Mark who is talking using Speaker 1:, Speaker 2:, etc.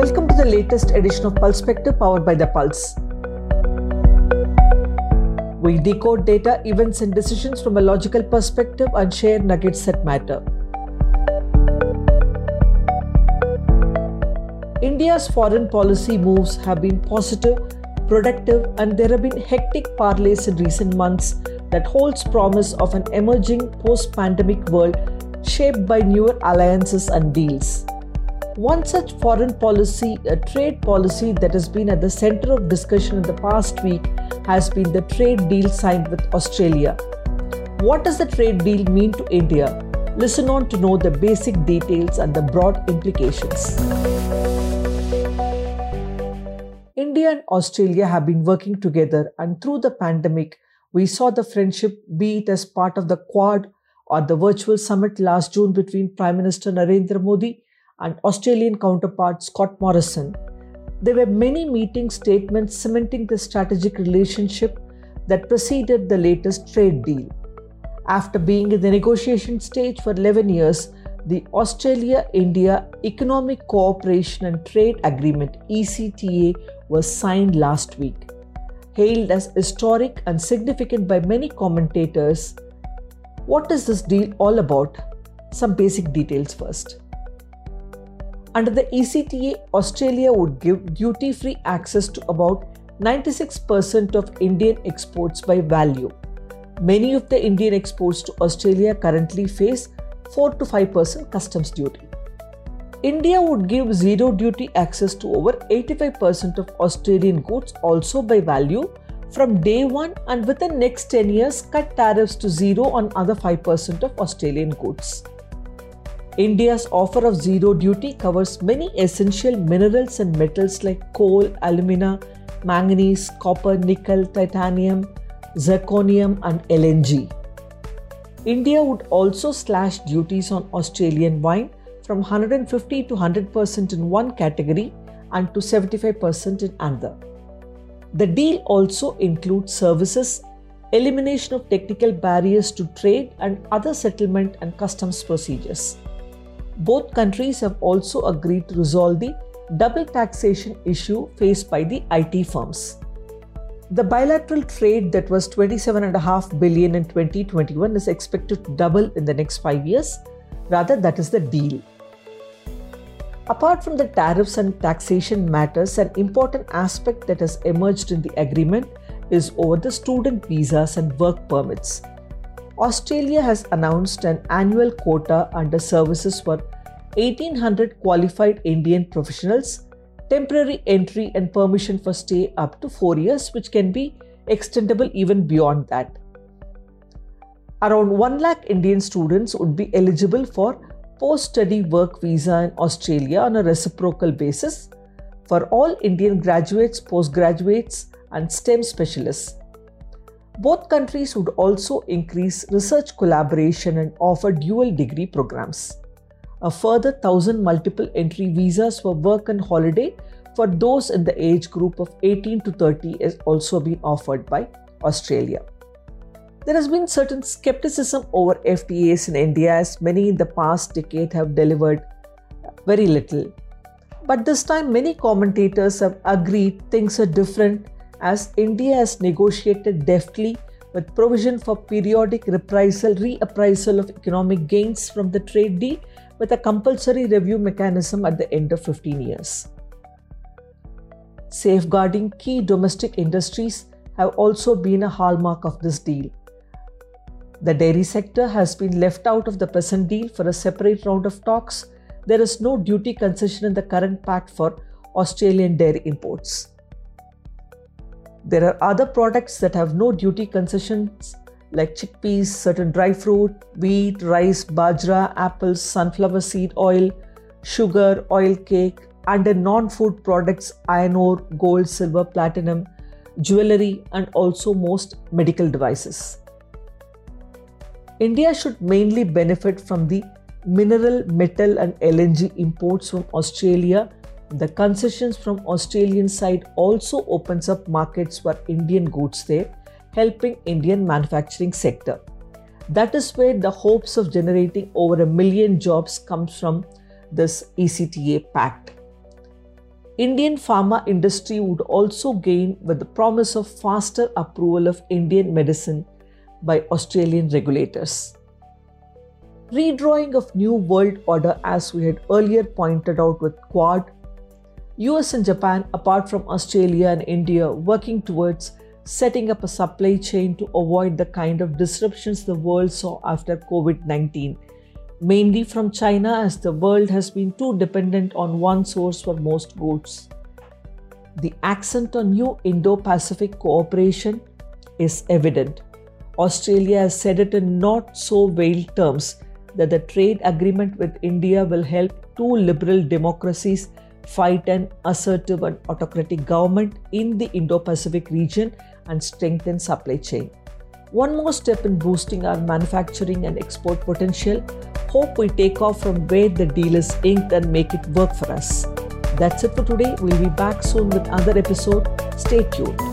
Speaker 1: Welcome to the latest edition of Pulsepective powered by The Pulse. We decode data, events, and decisions from a logical perspective and share nuggets that matter. India's foreign policy moves have been positive, productive, and there have been hectic parlays in recent months that holds promise of an emerging post-pandemic world shaped by newer alliances and deals. One such foreign policy, a trade policy that has been at the center of discussion in the past week, has been the trade deal signed with Australia. What does the trade deal mean to India? Listen on to know the basic details and the broad implications. India and Australia have been working together, and through the pandemic, we saw the friendship, be it as part of the Quad or the virtual summit last June between Prime Minister Narendra Modi and Australian counterpart Scott Morrison. There were many meeting statements cementing the strategic relationship that preceded the latest trade deal. After being in the negotiation stage for 11 years, the Australia India Economic Cooperation and Trade Agreement ECTA was signed last week hailed as historic and significant by many commentators. What is this deal all about? Some basic details first. Under the ECTA, Australia would give duty free access to about 96% of Indian exports by value. Many of the Indian exports to Australia currently face 4 to 5% customs duty. India would give zero duty access to over 85% of Australian goods also by value from day one and within next 10 years cut tariffs to zero on other 5% of Australian goods. India's offer of zero duty covers many essential minerals and metals like coal, alumina, manganese, copper, nickel, titanium, zirconium and LNG. India would also slash duties on Australian wine from 150 to 100% in one category and to 75% in another. The deal also includes services, elimination of technical barriers to trade, and other settlement and customs procedures. Both countries have also agreed to resolve the double taxation issue faced by the IT firms. The bilateral trade that was 27.5 billion in 2021 is expected to double in the next 5 years. Rather that is the deal. Apart from the tariffs and taxation matters, an important aspect that has emerged in the agreement is over the student visas and work permits. Australia has announced an annual quota under services for 1800 qualified Indian professionals, temporary entry and permission for stay up to 4 years, which can be extendable even beyond that. Around 1 lakh Indian students would be eligible for post study work visa in Australia on a reciprocal basis for all Indian graduates, postgraduates, and STEM specialists. Both countries would also increase research collaboration and offer dual degree programs. A further 1000 multiple entry visas for work and holiday for those in the age group of 18 to 30 is also being offered by Australia. There has been certain skepticism over FTAs in India as many in the past decade have delivered very little. But this time, many commentators have agreed things are different as India has negotiated deftly with provision for periodic reprisal, reappraisal of economic gains from the trade deal with a compulsory review mechanism at the end of 15 years. Safeguarding key domestic industries have also been a hallmark of this deal. The dairy sector has been left out of the present deal for a separate round of talks. There is no duty concession in the current pact for Australian dairy imports. There are other products that have no duty concessions like chickpeas, certain dry fruit, wheat, rice, bajra, apples, sunflower seed oil, sugar, oil cake, and non food products, iron ore, gold, silver, platinum, jewelry, and also most medical devices. India should mainly benefit from the mineral, metal, and LNG imports from Australia. The concessions from Australian side also opens up markets for Indian goods there, helping Indian manufacturing sector. That is where the hopes of generating over a million jobs comes from this ECTA pact. Indian pharma industry would also gain with the promise of faster approval of Indian medicine by Australian regulators. Redrawing of new world order as we had earlier pointed out with Quad, US and Japan apart from Australia and India working towards setting up a supply chain to avoid the kind of disruptions the world saw after COVID 19 mainly from China as the world has been too dependent on one source for most goods. The accent on new Indo Pacific cooperation is evident. Australia has said it in not so veiled terms that the trade agreement with India will help two liberal democracies fight an assertive and autocratic government in the Indo Pacific region and strengthen supply chain. One more step in boosting our manufacturing and export potential Hope we take off from where the deal is inked and make it work for us. That's it for today. We'll be back soon with another episode. Stay tuned.